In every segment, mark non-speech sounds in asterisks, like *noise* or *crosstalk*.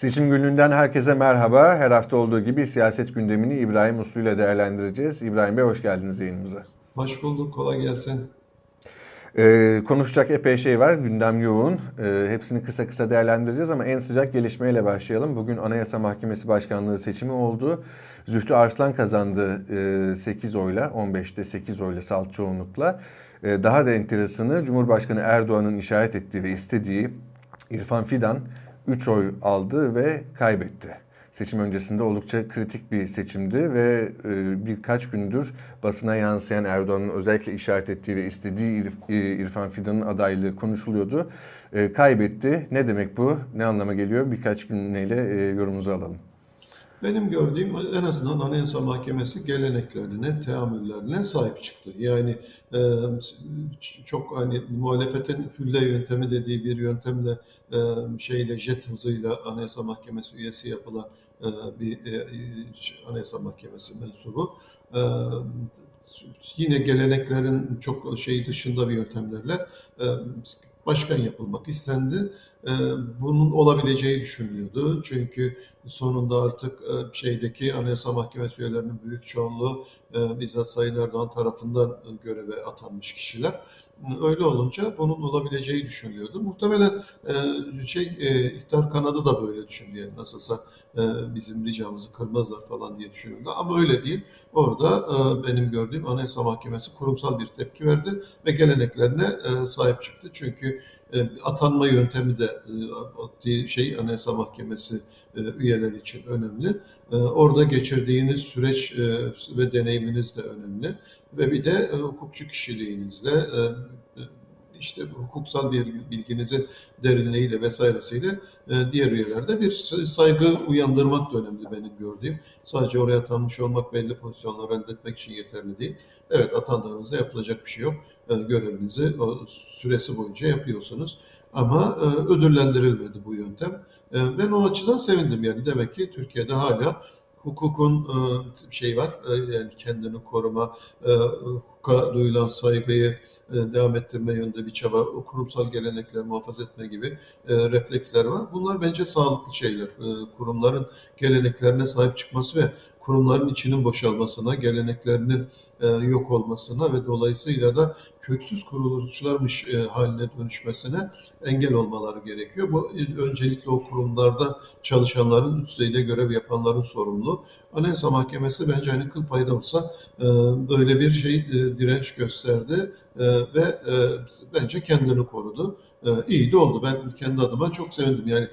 Seçim gününden herkese merhaba. Her hafta olduğu gibi siyaset gündemini İbrahim Uslu ile değerlendireceğiz. İbrahim Bey hoş geldiniz yayınımıza. Hoş bulduk, kolay gelsin. Ee, konuşacak epey şey var, gündem yoğun. Ee, hepsini kısa kısa değerlendireceğiz ama en sıcak gelişmeyle başlayalım. Bugün Anayasa Mahkemesi Başkanlığı seçimi oldu. Zühtü Arslan kazandı e, 8 oyla, 15'te 8 oyla salt çoğunlukla. E, daha da enteresanı Cumhurbaşkanı Erdoğan'ın işaret ettiği ve istediği İrfan Fidan 3 oy aldı ve kaybetti. Seçim öncesinde oldukça kritik bir seçimdi ve e, birkaç gündür basına yansıyan Erdoğan'ın özellikle işaret ettiği ve istediği e, İrfan Fidan'ın adaylığı konuşuluyordu. E, kaybetti. Ne demek bu? Ne anlama geliyor? Birkaç cümleyle yorumunuzu alalım. Benim gördüğüm en azından Anayasa Mahkemesi geleneklerine, teamüllerine sahip çıktı. Yani e, çok hani muhalefetin hülle yöntemi dediği bir yöntemle e, şeyle jet hızıyla Anayasa Mahkemesi üyesi yapılan e, bir e, Anayasa Mahkemesi mensubu. E, yine geleneklerin çok şey dışında bir yöntemlerle e, başkan yapılmak istendi. Ee, bunun olabileceği düşünülüyordu. Çünkü sonunda artık e, şeydeki Anayasa Mahkemesi üyelerinin büyük çoğunluğu e, bizzat Sayın Erdoğan tarafından göreve atanmış kişiler. Öyle olunca bunun olabileceği düşünülüyordu. Muhtemelen e, şey e, ihtar kanadı da böyle düşündü. Yani nasılsa bizim ricamızı kırmazlar falan diye düşünüldü. Ama öyle değil. Orada e, benim gördüğüm Anayasa Mahkemesi kurumsal bir tepki verdi ve geleneklerine e, sahip çıktı. Çünkü e, atanma yöntemi de e, şey Anayasa Mahkemesi e, üyeleri için önemli. E, orada geçirdiğiniz süreç e, ve deneyiminiz de önemli. Ve bir de hukukçu kişiliğinizle işte hukuksal bir bilginizin derinliğiyle vesairesiyle diğer üyelerde bir saygı uyandırmak da önemli benim gördüğüm. Sadece oraya atanmış olmak belli pozisyonlar elde etmek için yeterli değil. Evet atandığınızda yapılacak bir şey yok. Görevinizi o süresi boyunca yapıyorsunuz. Ama ödüllendirilmedi bu yöntem. Ee, ben o açıdan sevindim yani demek ki Türkiye'de hala hukukun e, şey var e, yani kendini koruma, e, hukuka duyulan saygıyı devam ettirme yönünde bir çaba, kurumsal gelenekleri muhafaza etme gibi refleksler var. Bunlar bence sağlıklı şeyler. Kurumların geleneklerine sahip çıkması ve kurumların içinin boşalmasına, geleneklerinin e, yok olmasına ve dolayısıyla da köksüz kuruluşlarmış e, haline dönüşmesine engel olmaları gerekiyor. Bu e, öncelikle o kurumlarda çalışanların, üst düzeyde görev yapanların sorumluluğu. Anayasa Mahkemesi bence hani kıl payda olsa böyle bir şey direnç gösterdi ve bence kendini korudu. İyi de oldu. Ben kendi adıma çok sevindim. Yani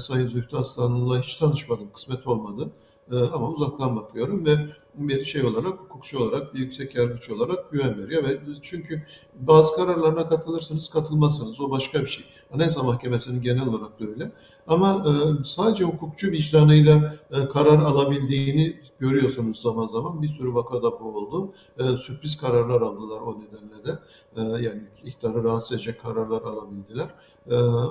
Sayın Zühtü Aslan'la hiç tanışmadım, kısmet olmadı. Ee, ama uzaktan bakıyorum ve bir şey olarak, hukukçu olarak, bir yüksek yargıç olarak güven veriyor ve çünkü bazı kararlarına katılırsınız, katılmazsınız. O başka bir şey. Anayasa Mahkemesi'nin genel olarak da öyle. Ama e, sadece hukukçu vicdanıyla e, karar alabildiğini görüyorsunuz zaman zaman. Bir sürü vakada bu oldu. E, sürpriz kararlar aldılar o nedenle de. Yani ihtarı rahatsız edecek kararlar alabildiler.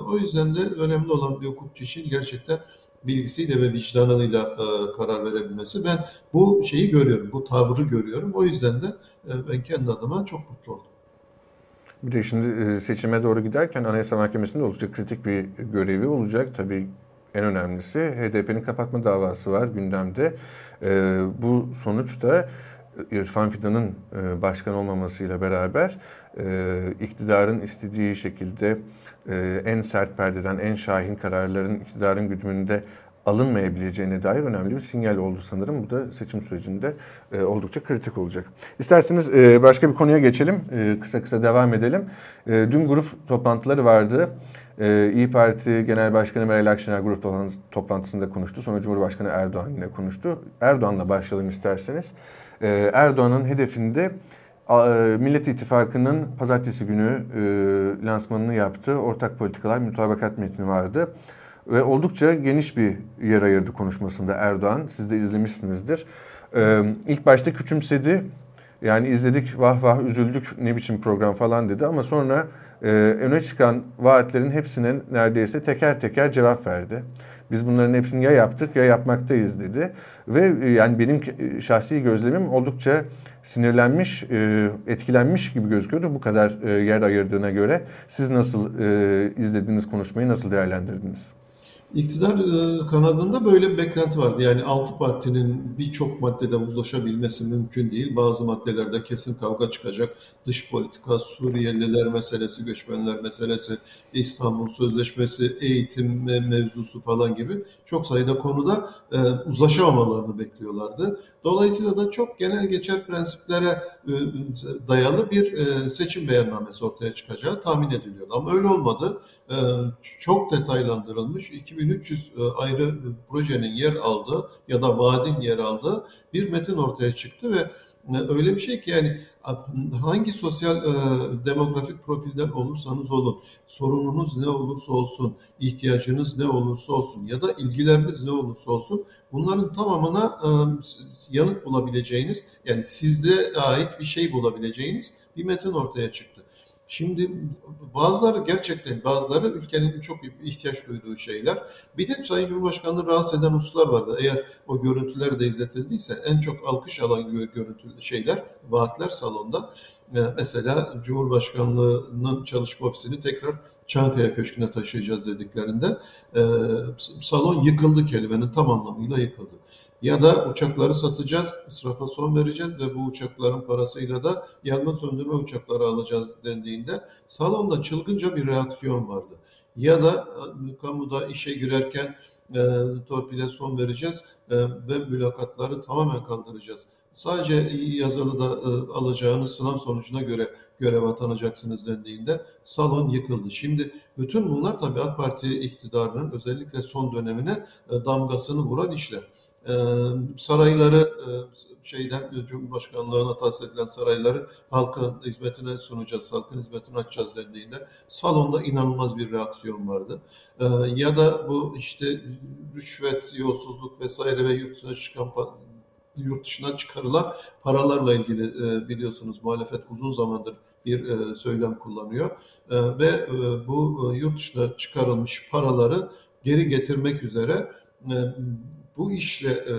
O yüzden de önemli olan bir hukukçu için gerçekten bilgisiyle ve vicdanıyla e, karar verebilmesi. Ben bu şeyi görüyorum, bu tavrı görüyorum. O yüzden de e, ben kendi adıma çok mutlu oldum. Bir de şimdi e, seçime doğru giderken Anayasa Mahkemesi'nde oldukça kritik bir görevi olacak. Tabii en önemlisi HDP'nin kapatma davası var gündemde. E, bu sonuç da İrfan Fidan'ın e, başkan olmamasıyla beraber iktidarın istediği şekilde e, en sert perdeden, en şahin kararların iktidarın güdümünde alınmayabileceğine dair önemli bir sinyal oldu sanırım. Bu da seçim sürecinde e, oldukça kritik olacak. İsterseniz e, başka bir konuya geçelim. Kısa kısa devam edelim. Dün grup toplantıları vardı. İyi Parti Genel Başkanı Meral Akşener grup toplantısında konuştu. Sonra Cumhurbaşkanı Erdoğan yine konuştu. Erdoğan'la başlayalım isterseniz. Erdoğan'ın hedefinde Millet İttifakı'nın pazartesi günü e, lansmanını yaptığı ortak politikalar mutabakat metni vardı. Ve oldukça geniş bir yer ayırdı konuşmasında Erdoğan. Siz de izlemişsinizdir. E, ilk başta küçümsedi. Yani izledik vah vah üzüldük ne biçim program falan dedi ama sonra öne çıkan vaatlerin hepsine neredeyse teker teker cevap verdi. Biz bunların hepsini ya yaptık ya yapmaktayız dedi. Ve yani benim şahsi gözlemim oldukça sinirlenmiş, e, etkilenmiş gibi gözüküyordu bu kadar e, yer ayırdığına göre. Siz nasıl e, izlediğiniz konuşmayı nasıl değerlendirdiniz? İktidar e, kanadında böyle bir beklenti vardı. Yani altı partinin birçok maddede uzlaşabilmesi mümkün değil. Bazı maddelerde kesin kavga çıkacak. Dış politika, Suriyeliler meselesi, göçmenler meselesi, İstanbul Sözleşmesi, eğitim mevzusu falan gibi çok sayıda konuda e, uzlaşamamalarını bekliyorlardı. Dolayısıyla da çok genel geçer prensiplere e, dayalı bir seçim beyannamesi ortaya çıkacağı tahmin ediliyordu. Ama öyle olmadı. Çok detaylandırılmış 2300 ayrı projenin yer aldığı ya da vaadin yer aldığı bir metin ortaya çıktı ve öyle bir şey ki yani hangi sosyal e, demografik profilden olursanız olun, sorununuz ne olursa olsun, ihtiyacınız ne olursa olsun ya da ilgileriniz ne olursa olsun bunların tamamına e, yanıt bulabileceğiniz yani size ait bir şey bulabileceğiniz bir metin ortaya çıktı. Şimdi bazıları gerçekten bazıları ülkenin çok ihtiyaç duyduğu şeyler. Bir de Sayın Cumhurbaşkanı'nı rahatsız eden hususlar vardı. Eğer o görüntüler de izletildiyse en çok alkış alan görüntülü şeyler, vaatler salonda. Ee, mesela Cumhurbaşkanlığı'nın çalışma ofisini tekrar Çankaya Köşkü'ne taşıyacağız dediklerinde e, salon yıkıldı kelimenin tam anlamıyla yıkıldı. Ya da uçakları satacağız, israfa son vereceğiz ve bu uçakların parasıyla da yangın söndürme uçakları alacağız dendiğinde salonda çılgınca bir reaksiyon vardı. Ya da e, kamuda işe girerken e, torpile son vereceğiz e, ve mülakatları tamamen kaldıracağız. Sadece yazılı da e, alacağınız sınav sonucuna göre görev atanacaksınız dendiğinde salon yıkıldı. Şimdi bütün bunlar tabii AK Parti iktidarının özellikle son dönemine e, damgasını vuran işler. Ee, sarayları e, şeyden Cumhurbaşkanlığına tahsis edilen sarayları halkın hizmetine sunacağız, halkın hizmetine açacağız dendiğinde salonda inanılmaz bir reaksiyon vardı. Ee, ya da bu işte rüşvet, yolsuzluk vesaire ve yurt dışına çıkan yurt dışına çıkarılan paralarla ilgili e, biliyorsunuz muhalefet uzun zamandır bir e, söylem kullanıyor ve bu yurt dışına çıkarılmış paraları geri getirmek üzere bu işle e,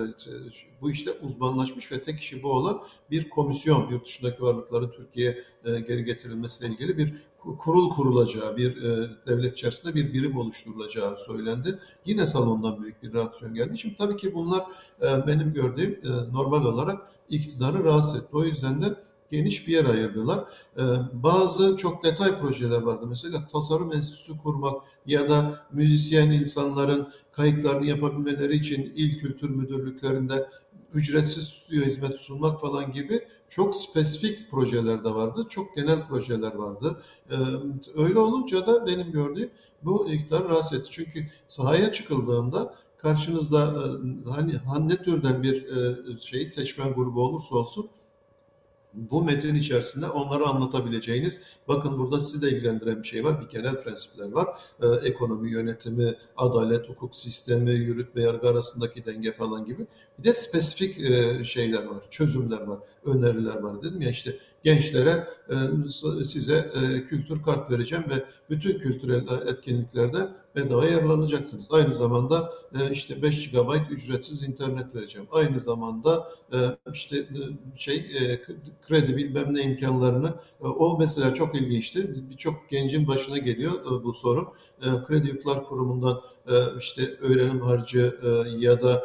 bu işte uzmanlaşmış ve tek işi bu olan bir komisyon yurt dışındaki varlıkların Türkiye'ye e, geri getirilmesiyle ilgili bir kurul kurulacağı, bir e, devlet içerisinde bir birim oluşturulacağı söylendi. Yine salondan büyük bir reaksiyon geldi. Şimdi tabii ki bunlar benim gördüğüm normal olarak iktidarı rahatsız etti. O yüzden de geniş bir yer ayırdılar. Ee, bazı çok detay projeler vardı. Mesela tasarım enstitüsü kurmak ya da müzisyen insanların kayıtlarını yapabilmeleri için il kültür müdürlüklerinde ücretsiz stüdyo hizmeti sunmak falan gibi çok spesifik projeler de vardı. Çok genel projeler vardı. Ee, öyle olunca da benim gördüğüm bu iktidar rahatsız etti. Çünkü sahaya çıkıldığında karşınızda e, hani ne türden bir e, şey seçmen grubu olursa olsun bu metin içerisinde onları anlatabileceğiniz, bakın burada sizi de ilgilendiren bir şey var, bir genel prensipler var. Ee, ekonomi yönetimi, adalet, hukuk sistemi, yürütme yargı arasındaki denge falan gibi. Bir de spesifik e, şeyler var, çözümler var, öneriler var dedim ya işte gençlere e, size e, kültür kart vereceğim ve bütün kültürel etkinliklerde bedava yararlanacaksınız. Aynı zamanda e, işte 5 GB ücretsiz internet vereceğim. Aynı zamanda işte şey kredi bilmem ne imkanlarını o mesela çok ilginçti. Birçok gencin başına geliyor bu sorun. Kredi Yükler Kurumu'ndan işte öğrenim harcı ya da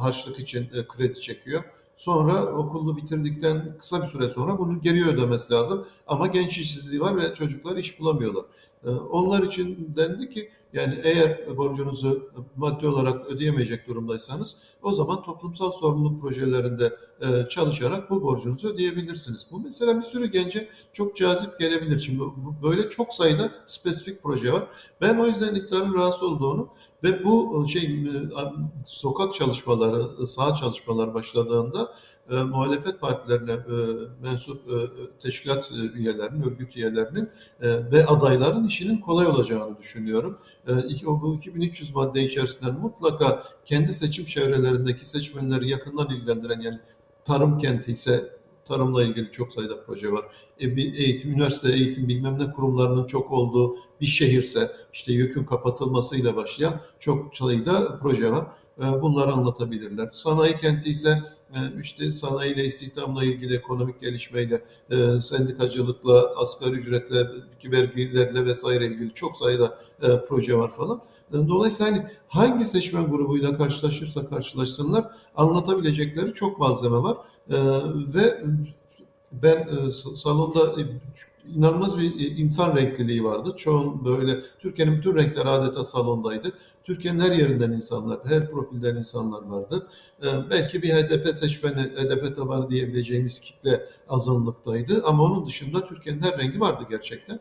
harçlık için kredi çekiyor Sonra okulu bitirdikten kısa bir süre sonra bunu geri ödemesi lazım. Ama genç işsizliği var ve çocuklar iş bulamıyorlar. Ee, onlar için dendi ki yani eğer borcunuzu maddi olarak ödeyemeyecek durumdaysanız o zaman toplumsal sorumluluk projelerinde e, çalışarak bu borcunuzu ödeyebilirsiniz. Bu mesela bir sürü gence çok cazip gelebilir. Şimdi böyle çok sayıda spesifik proje var. Ben o yüzden iktidarın rahatsız olduğunu ve bu şey e, sokak çalışmaları, saha çalışmalar başladığında e, muhalefet partilerine e, mensup e, teşkilat e, üyelerinin, örgüt üyelerinin e, ve adayların işinin kolay olacağını düşünüyorum. E, bu 2300 madde içerisinden mutlaka kendi seçim çevrelerindeki seçmenleri yakından ilgilendiren yani tarım kenti ise tarımla ilgili çok sayıda proje var. E, bir eğitim, üniversite eğitim bilmem ne kurumlarının çok olduğu bir şehirse işte yükün kapatılmasıyla başlayan çok sayıda proje var. E, bunları anlatabilirler. Sanayi kenti ise e, işte sanayiyle, istihdamla ilgili ekonomik gelişmeyle, e, sendikacılıkla, asgari ücretle, vergilerle vesaire ilgili çok sayıda proje var falan. Dolayısıyla hani hangi seçmen grubuyla karşılaşırsa karşılaşsınlar anlatabilecekleri çok malzeme var. Ve ben salonda inanılmaz bir insan renkliliği vardı. Çoğun böyle Türkiye'nin bütün renkleri adeta salondaydı. Türkiye'nin her yerinden insanlar, her profilden insanlar vardı. Belki bir HDP seçmeni, HDP tabanı diyebileceğimiz kitle azınlıktaydı. Ama onun dışında Türkiye'nin her rengi vardı gerçekten.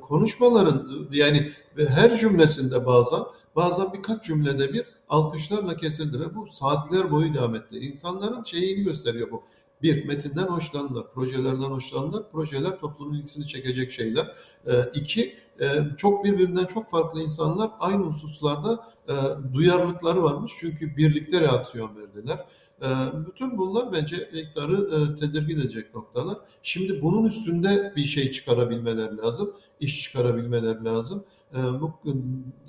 Konuşmaların yani her cümlesinde bazen, bazen birkaç cümlede bir alkışlarla kesildi ve bu saatler boyu devam etti. İnsanların şeyini gösteriyor bu bir, metinden hoşlanırlar, projelerden hoşlanırlar. Projeler toplumun ilgisini çekecek şeyler. E, iki, e, çok birbirinden çok farklı insanlar aynı hususlarda e, duyarlılıkları varmış. Çünkü birlikte reaksiyon verdiler. E, bütün bunlar bence iktidarı e, tedirgin edecek noktalar. Şimdi bunun üstünde bir şey çıkarabilmeler lazım, iş çıkarabilmeler lazım. E, bu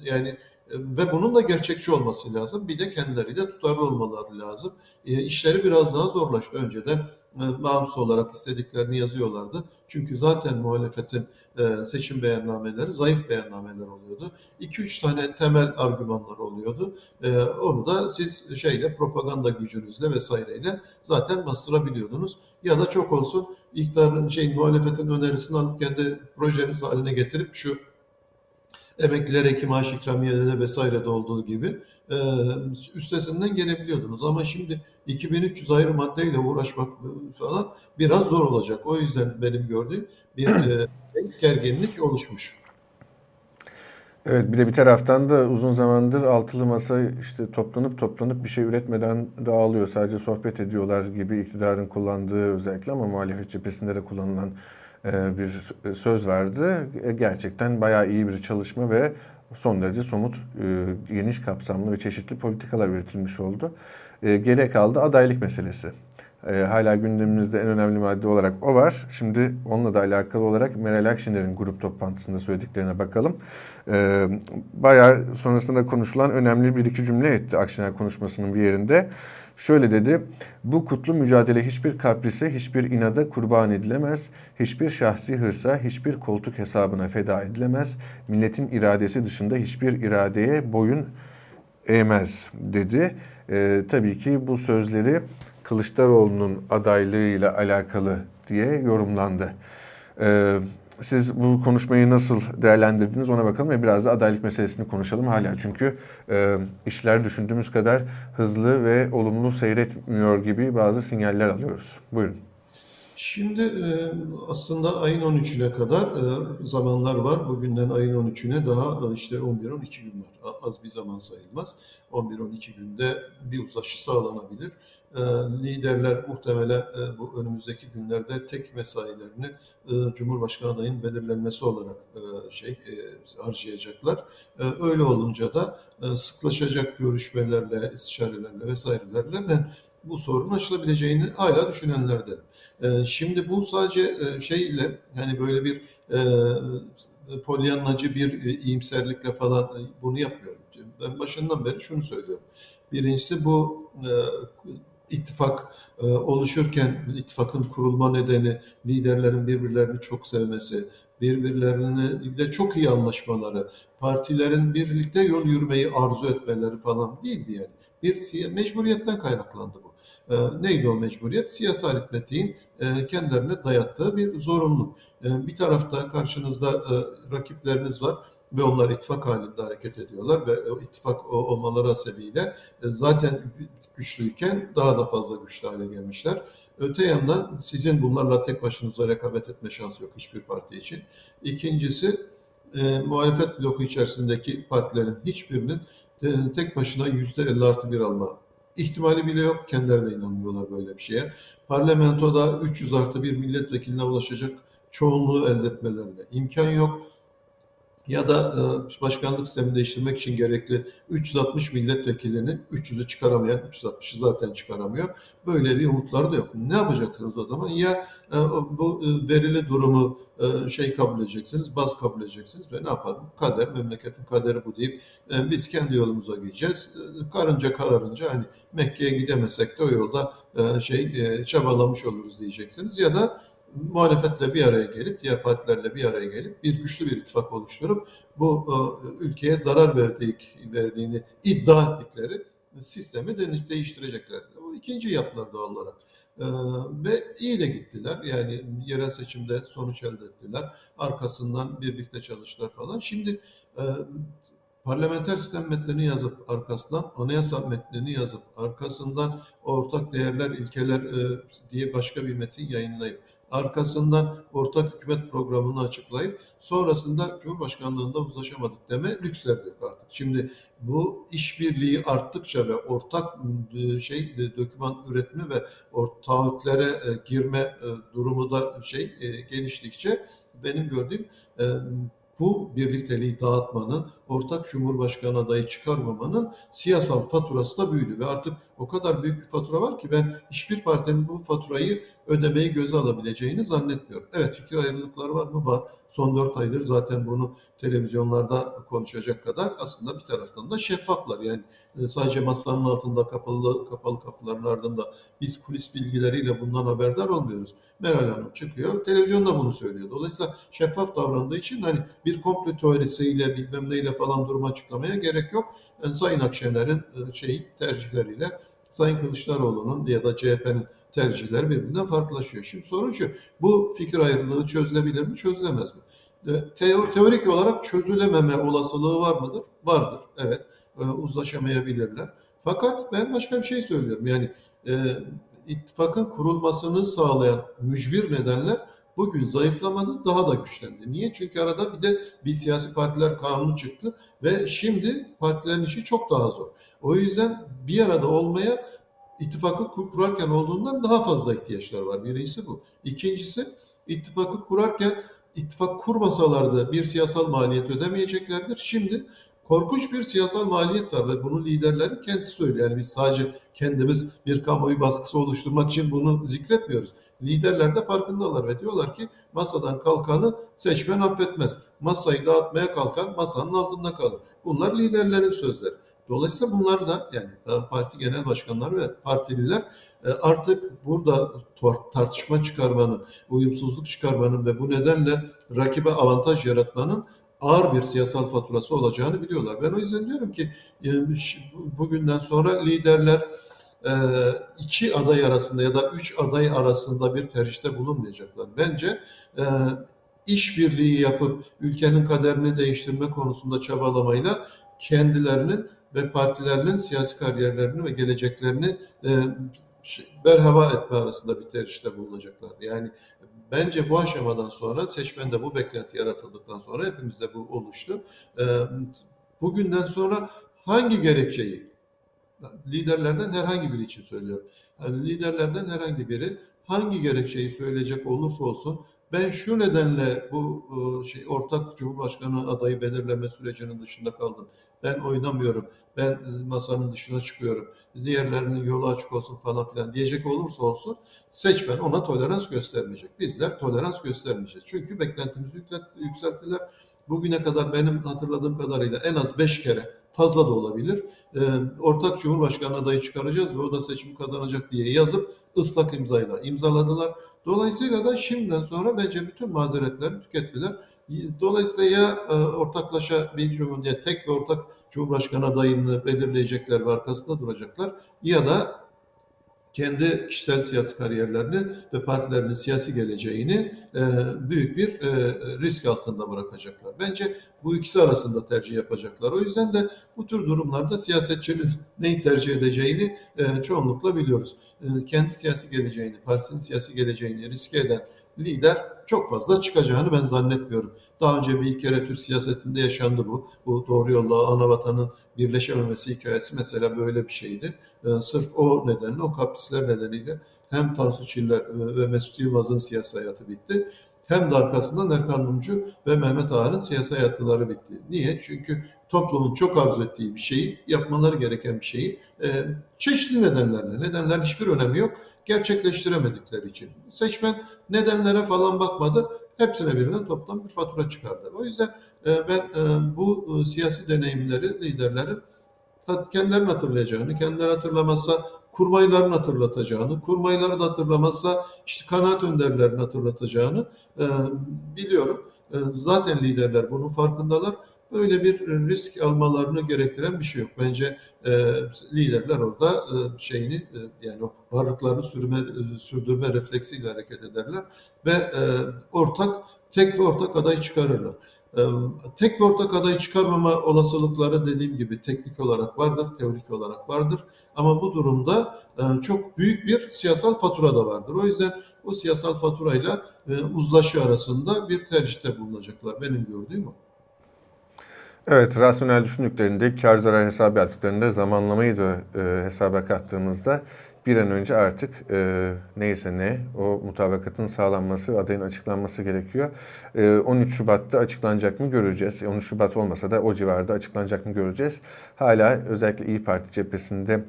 yani ve bunun da gerçekçi olması lazım. Bir de kendileriyle tutarlı olmaları lazım. E, işleri biraz daha zorlaştı. Önceden e, bağımsız olarak istediklerini yazıyorlardı. Çünkü zaten muhalefetin e, seçim beyannameleri zayıf beyannameler oluyordu. 2-3 tane temel argümanlar oluyordu. E, onu da siz şeyle propaganda gücünüzle vesaireyle zaten bastırabiliyordunuz. Ya da çok olsun iktidarın şey muhalefetin önerisini alıp kendi projeniz haline getirip şu emekliler ek maaş ikramiyeleri vesaire de olduğu gibi e, üstesinden gelebiliyordunuz. Ama şimdi 2300 ayrı maddeyle uğraşmak falan biraz zor olacak. O yüzden benim gördüğüm bir e, *clears throat* gerginlik oluşmuş. Evet bir de bir taraftan da uzun zamandır altılı masa işte toplanıp toplanıp bir şey üretmeden dağılıyor. Sadece sohbet ediyorlar gibi iktidarın kullandığı özellikle ama muhalefet cephesinde de kullanılan bir söz verdi. E, gerçekten bayağı iyi bir çalışma ve son derece somut, e, geniş kapsamlı ve çeşitli politikalar üretilmiş oldu. Geriye kaldı adaylık meselesi. Hala gündemimizde en önemli madde olarak o var. Şimdi onunla da alakalı olarak Meral Akşener'in grup toplantısında söylediklerine bakalım. Bayağı sonrasında konuşulan önemli bir iki cümle etti Akşener konuşmasının bir yerinde. Şöyle dedi, bu kutlu mücadele hiçbir kaprise, hiçbir inada kurban edilemez, hiçbir şahsi hırsa, hiçbir koltuk hesabına feda edilemez, milletin iradesi dışında hiçbir iradeye boyun eğmez dedi. Ee, tabii ki bu sözleri Kılıçdaroğlu'nun adaylığıyla alakalı diye yorumlandı. Ee, siz bu konuşmayı nasıl değerlendirdiniz ona bakalım ve biraz da adaylık meselesini konuşalım hala. Çünkü e, işler düşündüğümüz kadar hızlı ve olumlu seyretmiyor gibi bazı sinyaller alıyoruz. Buyurun. Şimdi e, aslında ayın 13'üne kadar e, zamanlar var. Bugünden ayın 13'üne daha e, işte 11-12 gün var. Az bir zaman sayılmaz. 11-12 günde bir uzlaşı sağlanabilir. Liderler muhtemelen bu önümüzdeki günlerde tek mesailerini Cumhurbaşkanı adayının belirlenmesi olarak şey harcayacaklar. Öyle olunca da sıklaşacak görüşmelerle, istişarelerle vesairelerle ben bu sorunun aşılabileceğini hala düşünenlerden. E, şimdi bu sadece e, şeyle yani böyle bir e, polyanlacı bir e, iyimserlikle falan e, bunu yapmıyorum. Ben başından beri şunu söylüyorum. Birincisi bu e, ittifak e, oluşurken ittifakın kurulma nedeni liderlerin birbirlerini çok sevmesi, birbirlerine de çok iyi anlaşmaları, partilerin birlikte yol yürümeyi arzu etmeleri falan değildi yani. Bir mecburiyetten kaynaklandı bu. E, neydi o mecburiyet? Siyasal aritmetiğin e, kendilerine dayattığı bir zorunluluk. E, bir tarafta karşınızda e, rakipleriniz var ve onlar ittifak halinde hareket ediyorlar ve o ittifak olmaları hasebiyle e, zaten güçlüyken daha da fazla güçlü hale gelmişler. Öte yandan sizin bunlarla tek başınıza rekabet etme şansı yok hiçbir parti için. İkincisi e, muhalefet bloku içerisindeki partilerin hiçbirinin e, tek başına yüzde 50 artı bir alma ihtimali bile yok. Kendileri de inanmıyorlar böyle bir şeye. Parlamentoda 300 artı bir milletvekiline ulaşacak çoğunluğu elde etmelerine imkan yok. Ya da e, başkanlık sistemini değiştirmek için gerekli 360 milletvekilinin 300'ü çıkaramayan, 360'ı zaten çıkaramıyor. Böyle bir umutları da yok. Ne yapacaksınız o zaman? Ya e, bu e, verili durumu şey kabul edeceksiniz, baz kabul edeceksiniz ve ne yapalım? Kader, memleketin kaderi bu deyip e, biz kendi yolumuza gideceğiz. E, karınca kararınca hani Mekke'ye gidemesek de o yolda şey çabalamış oluruz diyeceksiniz. Ya da muhalefetle bir araya gelip, diğer partilerle bir araya gelip bir güçlü bir ittifak oluşturup bu e, ülkeye zarar verdik, verdiğini iddia ettikleri sistemi de değiştirecekler. O ikinci yaptılar doğal olarak. Ee, ve iyi de gittiler. Yani yerel seçimde sonuç elde ettiler. Arkasından birlikte çalıştılar falan. Şimdi e, parlamenter sistem metnini yazıp arkasından anayasa metnini yazıp arkasından ortak değerler, ilkeler e, diye başka bir metin yayınlayıp arkasından ortak hükümet programını açıklayıp sonrasında Cumhurbaşkanlığında uzlaşamadık deme lüksler yok artık. Şimdi bu işbirliği arttıkça ve ortak e, şey e, doküman üretme ve taahhütlere e, girme durumu da şey geliştikçe benim gördüğüm bu birlikteliği dağıtmanın, ortak cumhurbaşkanı adayı çıkarmamanın siyasal faturası da büyüdü ve artık o kadar büyük bir fatura var ki ben hiçbir partinin bu faturayı ödemeyi göze alabileceğini zannetmiyorum. Evet fikir ayrılıkları var mı? Var. Son dört aydır zaten bunu televizyonlarda konuşacak kadar aslında bir taraftan da şeffaflar. Yani e, sadece masanın altında kapalı kapalı kapıların ardında biz kulis bilgileriyle bundan haberdar olmuyoruz. Meral Hanım çıkıyor. Televizyonda bunu söylüyor. Dolayısıyla şeffaf davrandığı için hani bir komplo teorisiyle bilmem neyle falan durumu açıklamaya gerek yok. Yani Sayın Akşener'in e, şey tercihleriyle Sayın Kılıçdaroğlu'nun ya da CHP'nin tercihleri birbirinden farklılaşıyor. Şimdi sorun şu, bu fikir ayrılığı çözülebilir mi, çözülemez mi? Teo, teorik olarak çözülememe olasılığı var mıdır? Vardır, evet. E, uzlaşamayabilirler. Fakat ben başka bir şey söylüyorum. Yani e, ittifakın kurulmasını sağlayan mücbir nedenler bugün zayıflamadı, daha da güçlendi. Niye? Çünkü arada bir de bir siyasi partiler kanunu çıktı ve şimdi partilerin işi çok daha zor. O yüzden bir arada olmaya ittifakı kurarken olduğundan daha fazla ihtiyaçlar var. Birincisi bu. İkincisi ittifakı kurarken ittifak kurmasalardı bir siyasal maliyet ödemeyeceklerdir. Şimdi korkunç bir siyasal maliyet var ve bunu liderlerin kendisi söylüyor. Yani biz sadece kendimiz bir kamuoyu baskısı oluşturmak için bunu zikretmiyoruz. Liderler de farkındalar ve diyorlar ki masadan kalkanı seçmen affetmez. Masayı dağıtmaya kalkan masanın altında kalır. Bunlar liderlerin sözleri. Dolayısıyla bunlar da yani parti genel başkanları ve partililer e, artık burada tartışma çıkarmanın, uyumsuzluk çıkarmanın ve bu nedenle rakibe avantaj yaratmanın ağır bir siyasal faturası olacağını biliyorlar. Ben o yüzden diyorum ki e, bugünden sonra liderler e, iki aday arasında ya da üç aday arasında bir tercihte bulunmayacaklar. Bence işbirliği yapıp ülkenin kaderini değiştirme konusunda çabalamayla kendilerinin ve partilerinin siyasi kariyerlerini ve geleceklerini e, berhava etme arasında bir tercihte bulunacaklar. Yani bence bu aşamadan sonra seçmende bu beklenti yaratıldıktan sonra hepimizde bu oluştu. Bugünden sonra hangi gerekçeyi liderlerden herhangi biri için söylüyorum. Yani liderlerden herhangi biri hangi gerekçeyi söyleyecek olursa olsun ben şu nedenle bu e, şey ortak Cumhurbaşkanı adayı belirleme sürecinin dışında kaldım. Ben oynamıyorum. Ben e, masanın dışına çıkıyorum. Diğerlerinin yolu açık olsun falan filan diyecek olursa olsun seçmen ona tolerans göstermeyecek. Bizler tolerans göstermeyeceğiz. Çünkü beklentimizi yükselttiler. Bugüne kadar benim hatırladığım kadarıyla en az beş kere fazla da olabilir. E, ortak Cumhurbaşkanı adayı çıkaracağız ve o da seçimi kazanacak diye yazıp ıslak imzayla imzaladılar. Dolayısıyla da şimdiden sonra bence bütün mazeretleri tükettiler. Dolayısıyla ya e, ortaklaşa bir cumhuriyet tek ve ortak Cumhurbaşkanı adayını belirleyecekler ve arkasında duracaklar ya da kendi kişisel siyasi kariyerlerini ve partilerinin siyasi geleceğini e, büyük bir e, risk altında bırakacaklar. Bence bu ikisi arasında tercih yapacaklar. O yüzden de bu tür durumlarda siyasetçinin neyi tercih edeceğini e, çoğunlukla biliyoruz. Kendi siyasi geleceğini, partisinin siyasi geleceğini riske eden lider çok fazla çıkacağını ben zannetmiyorum. Daha önce bir kere Türk siyasetinde yaşandı bu. Bu doğru yolla ana vatanın birleşememesi hikayesi mesela böyle bir şeydi. Ee, sırf o nedenle, o kaprisler nedeniyle hem Tansu Çiller e, ve Mesut Yılmaz'ın siyasi hayatı bitti. Hem de arkasından Erkan Mumcu ve Mehmet Ağar'ın siyasi hayatları bitti. Niye? Çünkü toplumun çok arzu ettiği bir şeyi, yapmaları gereken bir şeyi e, çeşitli nedenlerle, nedenler hiçbir önemi yok gerçekleştiremedikleri için. Seçmen nedenlere falan bakmadı. Hepsine birden toplam bir fatura çıkardı. O yüzden e, ben e, bu e, siyasi deneyimleri liderlerin kendilerini hatırlayacağını, kendileri hatırlamazsa kurmayların hatırlatacağını, kurmayları da hatırlamazsa işte kanaat önderlerini hatırlatacağını biliyorum. Zaten liderler bunun farkındalar. Böyle bir risk almalarını gerektiren bir şey yok. Bence e, liderler orada e, şeyini e, yani o varlıklarını sürme, e, sürdürme refleksiyle hareket ederler ve e, ortak tek ve ortak aday çıkarırlar. E, tek ve ortak aday çıkarmama olasılıkları dediğim gibi teknik olarak vardır, teorik olarak vardır. Ama bu durumda e, çok büyük bir siyasal fatura da vardır. O yüzden o siyasal faturayla e, uzlaşı arasında bir tercihte bulunacaklar. Benim gördüğüm o. Evet, rasyonel düşündüklerinde, kar zarar hesabı yaptıklarında zamanlamayı da e, hesaba kattığımızda bir an önce artık e, neyse ne o mutabakatın sağlanması, adayın açıklanması gerekiyor. E, 13 Şubat'ta açıklanacak mı göreceğiz. 13 Şubat olmasa da o civarda açıklanacak mı göreceğiz. Hala özellikle İyi Parti cephesinde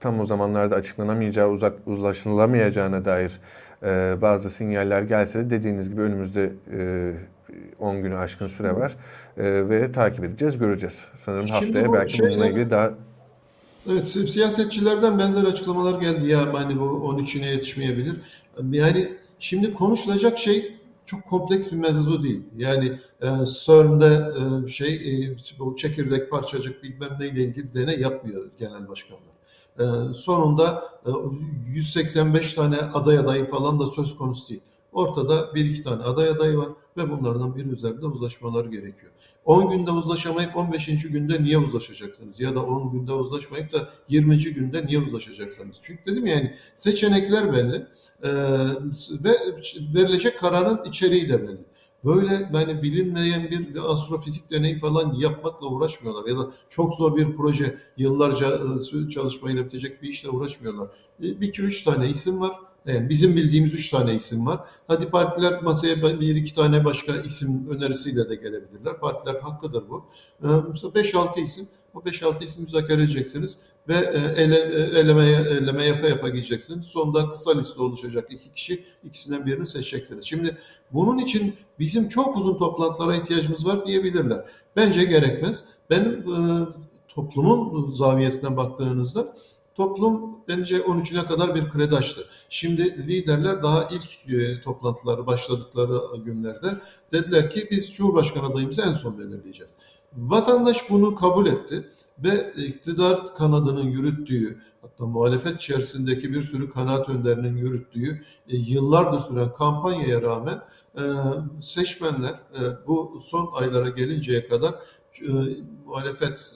tam o zamanlarda açıklanamayacağı, uzak, uzlaşılamayacağına dair e, bazı sinyaller gelse de dediğiniz gibi önümüzde e, 10 günü aşkın süre var e, ve takip edeceğiz, göreceğiz. Sanırım Şimdi haftaya belki şeyler, bununla ilgili daha... Evet, siyasetçilerden benzer açıklamalar geldi ya hani bu 13'üne yetişmeyebilir. Yani şimdi konuşulacak şey çok kompleks bir mevzu değil. Yani e, CERN'de e, şey e, bu çekirdek parçacık bilmem neyle ilgili deney yapmıyor genel başkanlar. E, sonunda e, 185 tane aday adayı falan da söz konusu değil. Ortada bir iki tane aday adayı var ve bunlardan biri üzerinde uzlaşmalar gerekiyor. 10 günde uzlaşamayıp 15. günde niye uzlaşacaksınız? Ya da 10 günde uzlaşmayıp da 20. günde niye uzlaşacaksınız? Çünkü dedim yani seçenekler belli ee, ve verilecek kararın içeriği de belli. Böyle yani bilinmeyen bir astrofizik deneyi falan yapmakla uğraşmıyorlar ya da çok zor bir proje yıllarca çalışmayla bitecek bir işle uğraşmıyorlar. Bir iki üç tane isim var bizim bildiğimiz üç tane isim var. Hadi partiler masaya bir iki tane başka isim önerisiyle de gelebilirler. Partiler hakkıdır bu. Ee, mesela 5-6 isim. O 5-6 ismi müzakere edeceksiniz ve e, ele, e, eleme, eleme yapa yapa gideceksiniz. Sonunda kısa liste oluşacak iki kişi. ikisinden birini seçeceksiniz. Şimdi bunun için bizim çok uzun toplantılara ihtiyacımız var diyebilirler. Bence gerekmez. Benim e, toplumun zaviyesinden baktığınızda Toplum bence 13'üne kadar bir kredi açtı. Şimdi liderler daha ilk e, toplantıları başladıkları günlerde dediler ki biz Cumhurbaşkanı adayımızı en son belirleyeceğiz. Vatandaş bunu kabul etti ve iktidar kanadının yürüttüğü hatta muhalefet içerisindeki bir sürü kanaat önderinin yürüttüğü e, yıllardır süren kampanyaya rağmen e, seçmenler e, bu son aylara gelinceye kadar e, muhalefet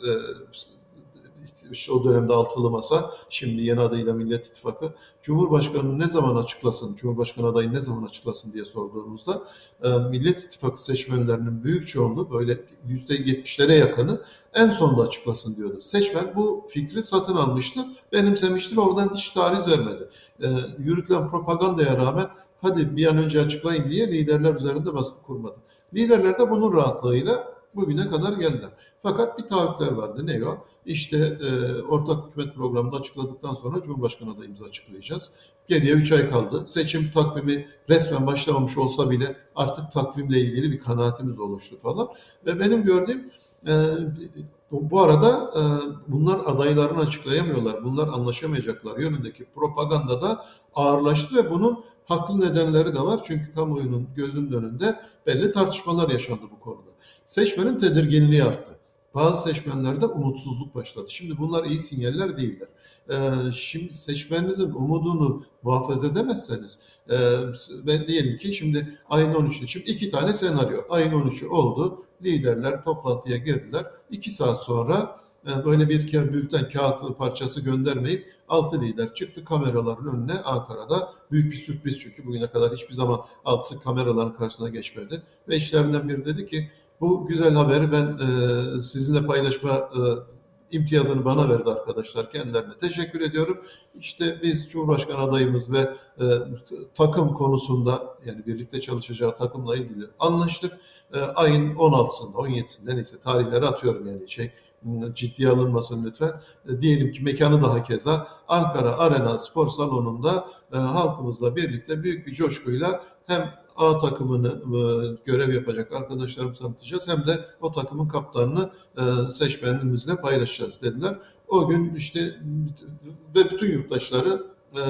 işte o dönemde altılı masa, şimdi yeni adıyla Millet İttifakı, Cumhurbaşkanı ne zaman açıklasın, Cumhurbaşkanı adayı ne zaman açıklasın diye sorduğumuzda e, Millet İttifakı seçmenlerinin büyük çoğunluğu böyle yüzde yetmişlere yakını en sonunda açıklasın diyordu. Seçmen bu fikri satın almıştı, benimsemiştir, oradan hiç taviz vermedi. E, yürütülen propagandaya rağmen hadi bir an önce açıklayın diye liderler üzerinde baskı kurmadı. Liderler de bunun rahatlığıyla bugüne kadar geldiler. Fakat bir taahhütler vardı. Ne o? İşte e, ortak hükümet programında açıkladıktan sonra Cumhurbaşkanı adayımızı açıklayacağız. Geriye 3 ay kaldı. Seçim takvimi resmen başlamamış olsa bile artık takvimle ilgili bir kanaatimiz oluştu falan. Ve benim gördüğüm e, bu arada e, bunlar adaylarını açıklayamıyorlar. Bunlar anlaşamayacaklar yönündeki propaganda da ağırlaştı ve bunun haklı nedenleri de var. Çünkü kamuoyunun gözünün önünde belli tartışmalar yaşandı bu konuda. Seçmenin tedirginliği arttı. Bazı seçmenlerde umutsuzluk başladı. Şimdi bunlar iyi sinyaller değiller. Ee, şimdi seçmeninizin umudunu muhafaza edemezseniz e, ve diyelim ki şimdi ayın 13'ü, şimdi iki tane senaryo. Ayın 13'ü oldu, liderler toplantıya girdiler. İki saat sonra e, böyle bir bülten kağıt parçası göndermeyip altı lider çıktı kameraların önüne Ankara'da. Büyük bir sürpriz çünkü bugüne kadar hiçbir zaman altısı kameraların karşısına geçmedi. Ve işlerinden biri dedi ki bu güzel haberi ben e, sizinle paylaşma e, imtiyazını bana verdi arkadaşlar. Kendilerine teşekkür ediyorum. İşte biz Cumhurbaşkanı adayımız ve e, takım konusunda yani birlikte çalışacağı takımla ilgili anlaştık. E, ayın 16'sında, 17'sinde neyse tarihleri atıyorum yani şey ciddiye alınmasın lütfen. E, diyelim ki mekanı daha keza Ankara Arena Spor Salonu'nda e, halkımızla birlikte büyük bir coşkuyla hem A takımını e, görev yapacak arkadaşlarımızı tanıtacağız hem de o takımın kaptanını e, seçmenimizle paylaşacağız dediler. o gün işte ve bütün yurttaşları e,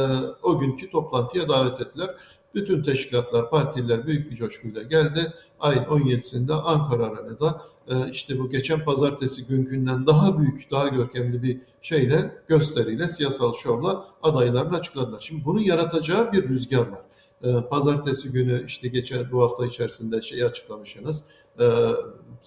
o günkü toplantıya davet ettiler. Bütün teşkilatlar, partiler büyük bir coşkuyla geldi. Ayın 17'sinde Ankara Arena'da işte bu geçen pazartesi günkünden daha büyük, daha görkemli bir şeyle, gösteriyle, siyasal şovla adaylarını açıkladılar. Şimdi bunun yaratacağı bir rüzgar var. E, pazartesi günü işte geçen bu hafta içerisinde şeyi açıklamışsınız. E,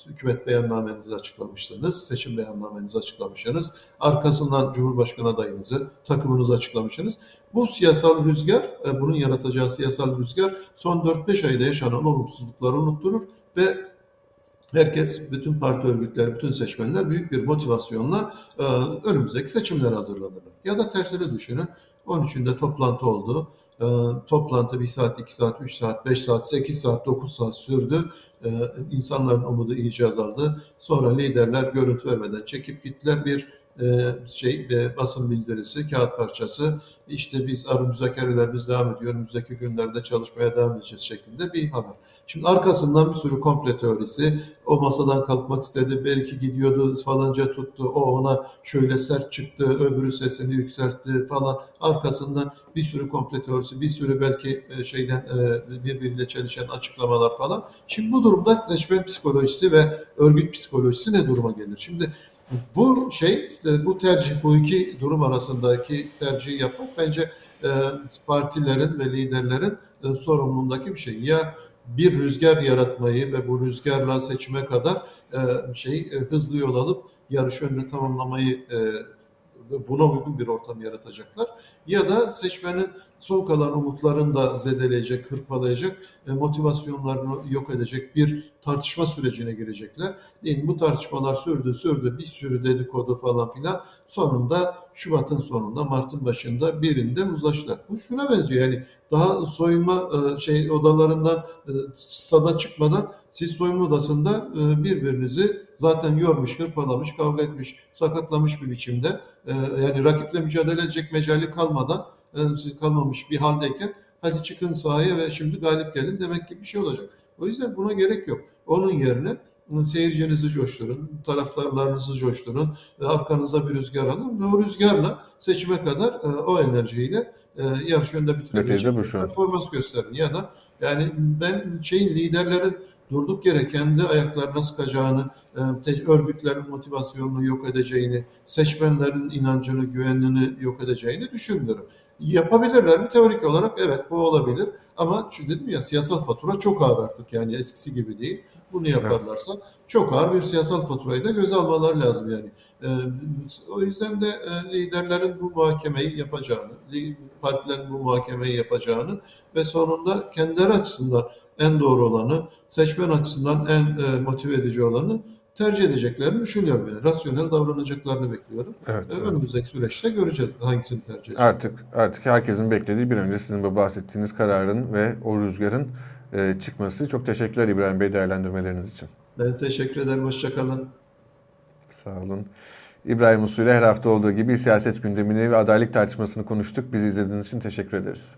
hükümet beyannamenizi açıklamışsınız, seçim beyannamenizi açıklamışsınız. Arkasından Cumhurbaşkanı adayınızı, takımınızı açıklamışsınız. Bu siyasal rüzgar, e, bunun yaratacağı siyasal rüzgar son 4-5 ayda yaşanan olumsuzlukları unutturur ve herkes, bütün parti örgütleri, bütün seçmenler büyük bir motivasyonla e, önümüzdeki seçimlere hazırlanırlar. Ya da tersini düşünün, 13'ünde toplantı oldu. E, toplantı 1 saat, 2 saat, 3 saat, 5 saat, 8 saat, 9 saat sürdü. E, insanların umudu iyice azaldı. Sonra liderler görüntü vermeden çekip gittiler. Bir şey e, basın bildirisi, kağıt parçası işte biz arı müzakerelerimiz devam ediyor, önümüzdeki günlerde çalışmaya devam edeceğiz şeklinde bir haber. Şimdi arkasından bir sürü komple teorisi, o masadan kalkmak istedi, belki gidiyordu falanca tuttu, o ona şöyle sert çıktı, öbürü sesini yükseltti falan. Arkasından bir sürü komple teorisi, bir sürü belki şeyden birbiriyle çelişen açıklamalar falan. Şimdi bu durumda seçmen psikolojisi ve örgüt psikolojisi ne duruma gelir? Şimdi bu şey, bu tercih, bu iki durum arasındaki tercihi yapmak bence e, partilerin ve liderlerin e, sorumluluğundaki bir şey. Ya bir rüzgar yaratmayı ve bu rüzgarla seçime kadar e, şey hızlı yol alıp yarış önünü tamamlamayı buna uygun bir ortam yaratacaklar. Ya da seçmenin son kalan umutlarını da zedeleyecek, hırpalayacak, e, motivasyonlarını yok edecek bir tartışma sürecine girecekler. Yani bu tartışmalar sürdü sürdü bir sürü dedikodu falan filan sonunda Şubat'ın sonunda Mart'ın başında birinde uzlaştılar. Bu şuna benziyor yani daha soyunma e, şey odalarından e, stada çıkmadan siz soyunma odasında birbirinizi zaten yormuş, hırpalamış, kavga etmiş, sakatlamış bir biçimde yani rakiple mücadele edecek mecali kalmadan kalmamış bir haldeyken hadi çıkın sahaya ve şimdi galip gelin demek gibi bir şey olacak. O yüzden buna gerek yok. Onun yerine seyircinizi coşturun, taraftarlarınızı coşturun, arkanıza bir rüzgar alın ve o rüzgarla seçime kadar e, o enerjiyle e, yarış önde bitirebilecek performans gösterin. Ya da yani ben şeyin liderlerin durduk yere kendi ayaklarına sıkacağını, örgütlerin motivasyonunu yok edeceğini, seçmenlerin inancını, güvenini yok edeceğini düşünmüyorum. Yapabilirler mi? Teorik olarak evet bu olabilir. Ama şu dedim ya siyasal fatura çok ağır artık yani eskisi gibi değil. Bunu yaparlarsa çok ağır bir siyasal faturayı da göze almalar lazım yani. Ee, o yüzden de e, liderlerin bu muhakemeyi yapacağını, partilerin bu muhakemeyi yapacağını ve sonunda kendileri açısından en doğru olanı, seçmen açısından en e, motive edici olanı tercih edeceklerini düşünüyorum. Yani rasyonel davranacaklarını bekliyorum. Evet, ee, Önümüzdeki evet. süreçte göreceğiz hangisini tercih edecek. Artık artık herkesin beklediği bir önce sizin bu bahsettiğiniz kararın ve o rüzgarın e, çıkması. Çok teşekkürler İbrahim Bey değerlendirmeleriniz için. Ben teşekkür ederim. Hoşçakalın. Sağ olun. İbrahim Usul her hafta olduğu gibi siyaset gündemini ve adaylık tartışmasını konuştuk. Bizi izlediğiniz için teşekkür ederiz.